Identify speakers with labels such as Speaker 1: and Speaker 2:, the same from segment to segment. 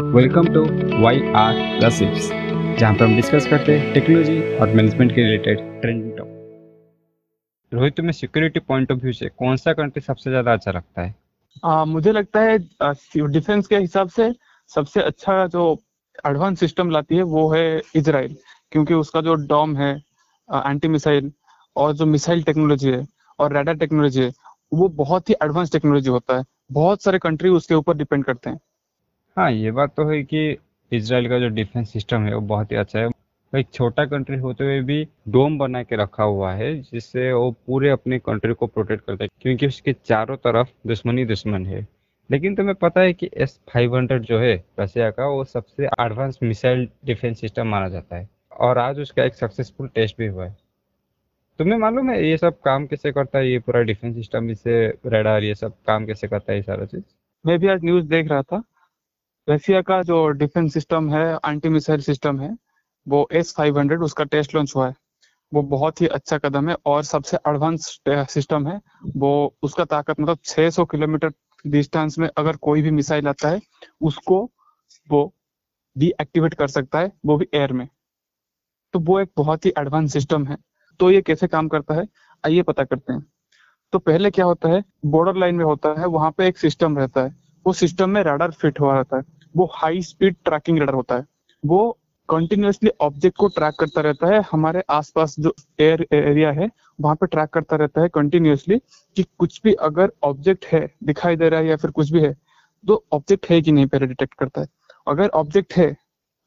Speaker 1: Welcome to Y R gossips जहाँ पर हम डिस्कस करते हैं टेक्नोलॉजी और मैनेजमेंट के रिलेटेड ट्रेंडिंग टॉपिक रोहित तुम्हें सिक्योरिटी पॉइंट ऑफ़ व्यू से कौन सा कंट्री सबसे ज़्यादा अच्छा लगता है?
Speaker 2: आ, मुझे लगता है डिफेंस के हिसाब से सबसे अच्छा जो एडवांस सिस्टम लाती है वो है इसराइल क्योंकि उसका जो डॉम है एंटी मिसाइल और जो मिसाइल टेक्नोलॉजी है और रेडर टेक्नोलॉजी है वो बहुत ही एडवांस टेक्नोलॉजी होता है। बहुत सारे कंट्री उसके ऊपर डिपेंड करते हैं।
Speaker 1: हाँ ये बात तो है कि इसराइल का जो डिफेंस सिस्टम है वो बहुत ही अच्छा है। एक छोटा कंट्री होते हुए भी डोम बना के रखा हुआ है, जिससे वो पूरे अपने कंट्री को प्रोटेक्ट करता है, क्योंकि उसके चारों तरफ़ दुश्मनी दुश्मन है। लेकिन तुम्हें पता है कि एस फाइव हंड्रेड जो है, रशिया का, वो सबसे एडवांस मिसाइल डिफेंस सिस्टम माना जाता है, और आज उसका एक सक्सेसफुल टेस्ट भी हुआ है। तुम्हें मालूम है ये सब काम कैसे करता है, ये पूरा डिफेंस सिस्टम इससे रेडार ये सब काम कैसे करता है ये सारा चीज़?
Speaker 2: मैं भी आज न्यूज़ देख रहा था। रशिया का जो डिफेंस सिस्टम है एंटी मिसाइल सिस्टम है, वो एस फाइव हंड्रेड उसका टेस्ट लॉन्च हुआ है। वो बहुत ही अच्छा कदम है और सबसे एडवांस सिस्टम है। वो उसका ताकत मतलब 600 किलोमीटर डिस्टेंस में अगर कोई भी मिसाइल आता है, उसको वो डीएक्टिवेट कर सकता है, वो भी एयर में। तो वो एक बहुत ही एडवांस सिस्टम है। तो ये कैसे काम करता है? आइए पता करते हैं। तो पहले क्या होता है? बॉर्डर लाइन में होता है, वहाँ पे एक सिस्टम रहता है। वो सिस्टम में राडार फिट हुआ रहता है। वो हाई स्पीड ट्रैकिंग रडार होता है। वो कंटिन्यूसली ऑब्जेक्ट को ट्रैक करता रहता है। हमारे आसपास जो एयर एरिया है, वहाँ पे ट्रैक करता रहता है कंटिन्यूसली कि कुछ भी अगर ऑब्जेक्ट है, दिखाई दे रहा है या फिर कुछ भी है तो ऑब्जेक्ट है कि नहीं पहले डिटेक्ट करता है। अगर ऑब्जेक्ट है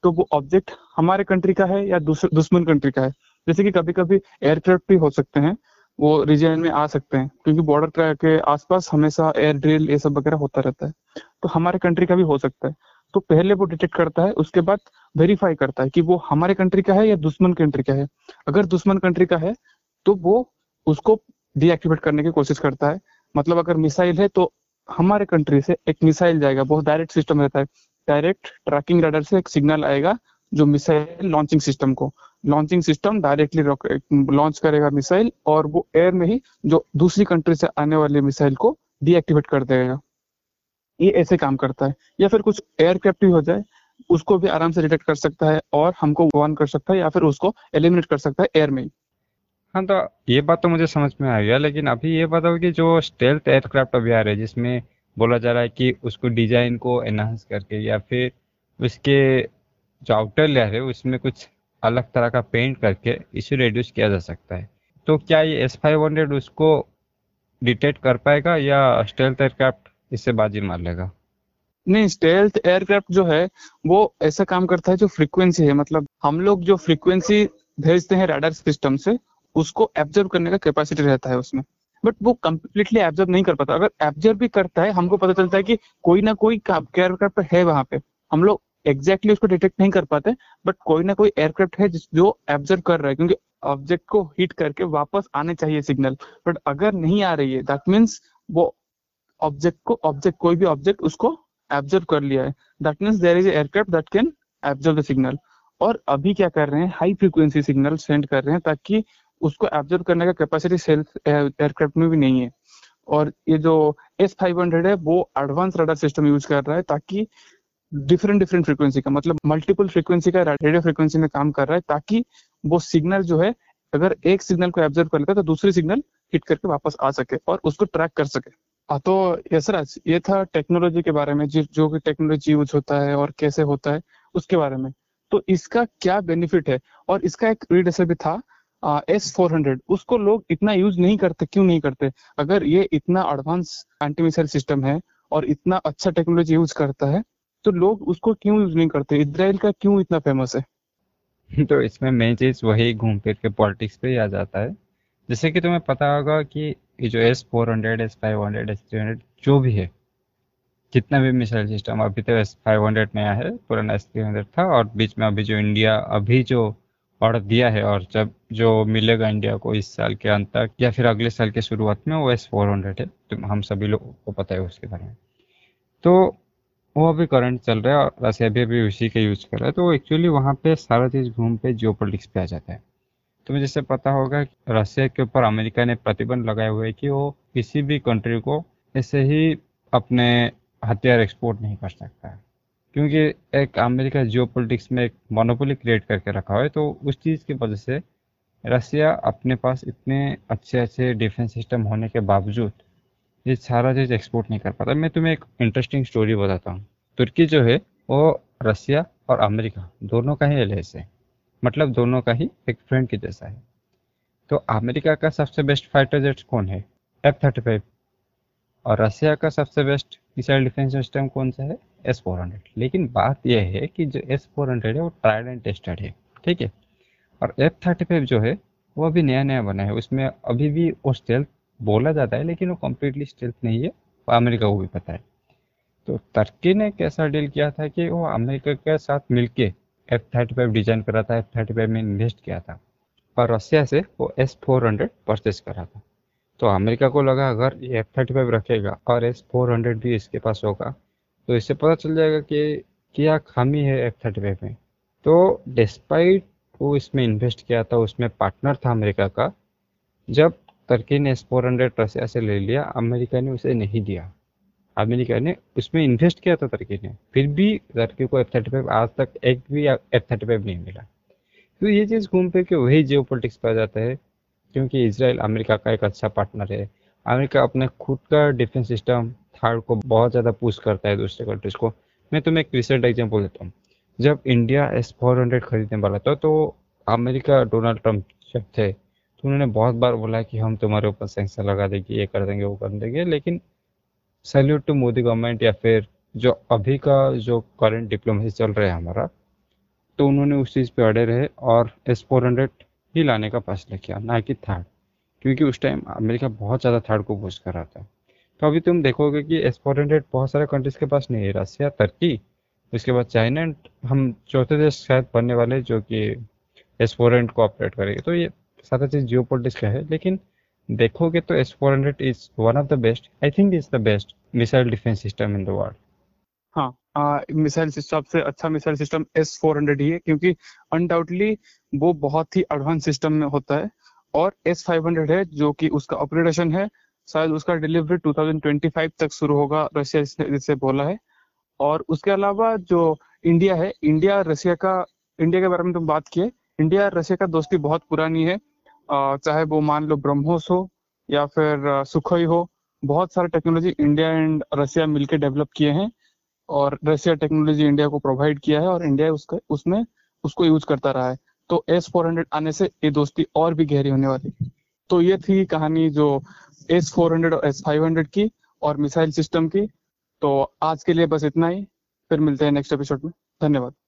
Speaker 2: तो वो ऑब्जेक्ट हमारे कंट्री का है या दुश्मन कंट्री का है। जैसे कि कभी कभी एयरक्राफ्ट भी हो सकते हैं, वो रीजन में आ सकते हैं, क्योंकि बॉर्डर के आसपास हमेशा एयर ड्रिल ये सब वगैरह होता रहता है। तो हमारे कंट्री का भी हो सकता है। तो पहले वो डिटेक्ट करता है, उसके बाद वेरीफाई करता है कि वो हमारे कंट्री का है या दुश्मन कंट्री का है। अगर दुश्मन कंट्री का है तो वो उसको डीएक्टिवेट करने की कोशिश करता है। मतलब अगर मिसाइल है तो हमारे कंट्री से एक मिसाइल जाएगा, बहुत डायरेक्ट सिस्टम रहता है। डायरेक्ट ट्रैकिंग रडार से एक सिग्नल आएगा, जो मिसाइल लॉन्चिंग सिस्टम को। लॉन्चिंग सिस्टम डायरेक्टली लॉन्च करेगा मिसाइल और वो एयर में ही जो दूसरी कंट्री से आने वाले मिसाइल को डीएक्टिवेट कर देगा। ये ऐसे काम करता है। या फिर कुछ एयरक्राफ्ट भी हो जाए, उसको भी आराम से डिटेक्ट कर सकता है और हमको वार्न कर सकता है या फिर उसको एलिमिनेट कर सकता है एयर में हाँ।
Speaker 1: तो ये बात तो मुझे समझ में आ गया, लेकिन अभी ये बताओ कि जो स्टेल्थ एयरक्राफ्ट अभी आ रहे हैं, जिसमें बोला जा रहा है कि उसको डिज़ाइन को एनहांस करके या फिर उसके जो आउटर लेयर है, उसमें कुछ अलग तरह का पेंट करके इसे रिड्यूस किया जा सकता है। तो क्या ये एस फाइव हंड्रेड उसको डिटेक्ट कर पाएगा या स्टेल्थ एयरक्राफ्ट इससे बाजी मार लेगा।
Speaker 2: नहीं स्टेल्थ एयरक्राफ्ट जो है, वो ऐसा काम करता है जो फ्रीक्वेंसी है मतलब हम लोग जो फ्रीक्वेंसी भेजते हैं राडार सिस्टम से, उसको एब्जर्व करने का कैपेसिटी रहता है उसमें। बट वो कम्प्लीटली एब्जर्व नहीं कर पाता। अगर एब्जर्व भी करता है, हमको पता चलता है कि कोई ना कोई एयरक्राफ्ट है वहाँ पे। हम लोग एग्जैक्टली exactly उसको डिटेक्ट नहीं कर पाते बट कोई ना कोई एयरक्राफ्ट है जो एब्जर्व कर रहा है, क्योंकि ऑब्जेक्ट को हिट करके वापस आने चाहिए सिग्नल बट अगर नहीं आ रही है दैट मीन्स वो ऑब्जेक्ट को ऑब्जेक्ट कोई भी ऑब्जेक्ट उसको एब्जर्व कर लिया है। That means there is aircraft that can absorb the signal और अभी क्या कर रहे हैं? हाई फ्रीक्वेंसी सिग्नल सेंड कर रहे हैं ताकि उसको एब्जर्व करने का कैपेसिटी सेल्फ एयरक्राफ्ट में भी नहीं है। और ये जो एस फाइव हंड्रेड है, वो एडवांस रडार सिस्टम यूज़ कर रहा है ताकि डिफरेंट डिफरेंट फ्रीक्वेंसी का मतलब मल्टीपल फ्रीक्वेंसी का रेडियो फ्रीक्वेंसी में काम कर रहा है ताकि वो सिग्नल जो है, अगर एक सिग्नल को एब्जर्व कर लेता है तो दूसरी सिग्नल हिट करके वापस आ सके और उसको ट्रैक कर सके। तो यशराज ये था टेक्नोलॉजी के बारे में जो भी टेक्नोलॉजी यूज़ होता है और कैसे होता है, उसके बारे में। तो इसका क्या बेनिफिट है? और इसका एक रीड भी था एस फोर हंड्रेड उसको लोग इतना यूज़ नहीं करते, क्यों नहीं करते? अगर ये इतना एडवांस एंटी मिसाइल सिस्टम है और इतना अच्छा टेक्नोलॉजी यूज़ करता है तो लोग उसको क्यों यूज़ नहीं करते? इसराइल का क्यों इतना फ़ेमस है?
Speaker 1: तो इसमें मेन चीज़ वही घूम फिर के पॉलिटिक्स पे आ जाता है। जैसे कि तुम्हें पता होगा कि ये जो S four hundred S five hundred S three hundred जो भी है, जितना भी मिसाइल सिस्टम अभी तो एस फाइव हंड्रेड नया है, पुराना एस थ्री हंड्रेड था और बीच में अभी जो इंडिया अभी जो ऑर्डर दिया है और जब जो मिलेगा इंडिया को इस साल के अंत तक या फिर अगले साल के शुरुआत में वो एस फोर हंड्रेड है तो हम सभी लोगों को पता है उसके बारे में। तो वो अभी करंट चल रहा है और रसिया भी अभी उसी का यूज़ कर रहा है तो एक्चुअली वहाँ पे सारा चीज़ घूम पे जियो पे आ जाता है। तुम्हें जैसे पता होगा रशिया के ऊपर अमेरिका ने प्रतिबंध लगाए हुए कि वो किसी भी कंट्री को ऐसे ही अपने हथियार एक्सपोर्ट नहीं कर सकता क्योंकि एक अमेरिका जियो में एक मोनोपोली क्रिएट करके रखा है तो उस चीज़ की वजह से रसिया अपने पास इतने अच्छे अच्छे डिफेंस सिस्टम होने के बावजूद ये सारा चीज़ एक्सपोर्ट नहीं कर पाता। मैं तुम्हें एक इंटरेस्टिंग स्टोरी बताता हूँ। तुर्की जो है, वो रसिया और अमेरिका, दोनों का ही एलएस है। मतलब दोनों का ही एक फ्रेंड के जैसा है। तो अमेरिका का सबसे बेस्ट फाइटर जेट कौन है? एफ़ थर्टी फाइव और रसिया का सबसे बेस्ट मिसाइल डिफेंस सिस्टम कौन सा है? एस फोर हंड्रेड लेकिन बात यह है कि जो एस फोर हंड्रेड है, वो ट्राइड एंड टेस्टेड है। ठीक है? और एफ़ थर्टी फाइव जो है, वो अभी नया नया बना है। उसमें अभी भी वो स्टेल्थ बोला जाता है, लेकिन वो कम्प्लीटली स्टेल्थ नहीं है। वो अमेरिका को भी पता है। तो टर्की ने कैसा डील किया था कि वो अमेरिका के साथ मिलके एफ़ थर्टी फाइव डिज़ाइन करा था एफ़ थर्टी फाइव में इन्वेस्ट किया था। और रसिया से वो एस फोर हंड्रेड परचेज करा था। तो अमेरिका को लगा, अगर ये एफ़ थर्टी फाइव रखेगा और एस फोर हंड्रेड भी इसके पास होगा तो इससे पता चल जाएगा कि क्या खामी है एफ़ थर्टी फाइव में। तो डिस्पाइट वो इसमें इन्वेस्ट किया था, उसमें पार्टनर था अमेरिका का, जब टर्की ने एस फोर हंड्रेड रसिया से ले लिया अमेरिका ने उसे नहीं दिया। अमेरिका ने उसमें इन्वेस्ट किया था टर्की ने, फिर भी टर्की को एफ़ थर्टी फाइव आज तक एक भी एफ़ थर्टी फाइव नहीं मिला। तो ये चीज़ घूम फिर के वही जियो पॉलिटिक्स पर जाता है, क्योंकि इसराइल अमेरिका का एक अच्छा पार्टनर है। अमेरिका अपने खुद का डिफेंस सिस्टम थर्ड को बहुत ज़्यादा पुश करता है दूसरे कंट्रीज़ को। मैं तुम्हें एक रिसेंट एग्ज़ाम्पल देता हूँ। जब इंडिया एस फोर हंड्रेड खरीदने वाला था तो अमेरिका डोनाल्ड ट्रंप जब थे तो उन्होंने बहुत बार बोला कि हम तुम्हारे ऊपर सेंक्शन लगा देंगे, ये कर देंगे, वो कर देंगे, लेकिन सैल्यूट टू मोदी गवर्नमेंट या फिर जो अभी का जो करंट डिप्लोमेसी चल रहा है हमारा तो उन्होंने उस चीज़ पे अड़े रहे और एस फोर हंड्रेड ही लाने का फैसला किया, ना कि थर्ड क्योंकि उस टाइम अमेरिका बहुत ज़्यादा थर्ड को बूस्ट कर रहा था। तो अभी तुम देखोगे कि एस फोर हंड्रेड बहुत सारे कंट्रीज़ के पास नहीं है रसिया तुर्की उसके बाद चाइना एंड हम चौथे देश शायद बनने वाले जो कि एस फोर हंड्रेड को ऑपरेट करेंगे। तो ये सारा चीज़ जियो का है, लेकिन देखोगे तो S four hundred is one of the best I think is the best missile defence system in the world
Speaker 2: हाँ मिसाइल सिस्टम से अच्छा missile system S four hundred ही है, क्योंकि अनडाउटली वो बहुत ही एडवांस सिस्टम में होता है, और एस फाइव हंड्रेड है जो कि उसका ऑपरेशन है, शायद उसका डिलीवरी 2025 तक शुरू होगा, रशिया जिससे बोला है। और उसके अलावा जो इंडिया है इंडिया रशिया का इंडिया के बारे में तुम बात किए इंडिया रशिया का दोस्ती बहुत पुरानी है चाहे वो मान लो ब्रह्मोस हो या फिर सुखोई हो, बहुत सारे टेक्नोलॉजी इंडिया एंड रशिया मिलकर डेवलप किए हैं और रशिया टेक्नोलॉजी इंडिया को प्रोवाइड किया है और इंडिया उसका, उसमें, उसको यूज़ करता रहा है। तो एस फोर हंड्रेड आने से ये दोस्ती और भी गहरी होने वाली तो ये थी कहानी जो एस फोर हंड्रेड और एस फाइव हंड्रेड की और मिसाइल सिस्टम की। तो आज के लिए बस इतना ही। फिर मिलते हैं नेक्स्ट एपिसोड में। धन्यवाद।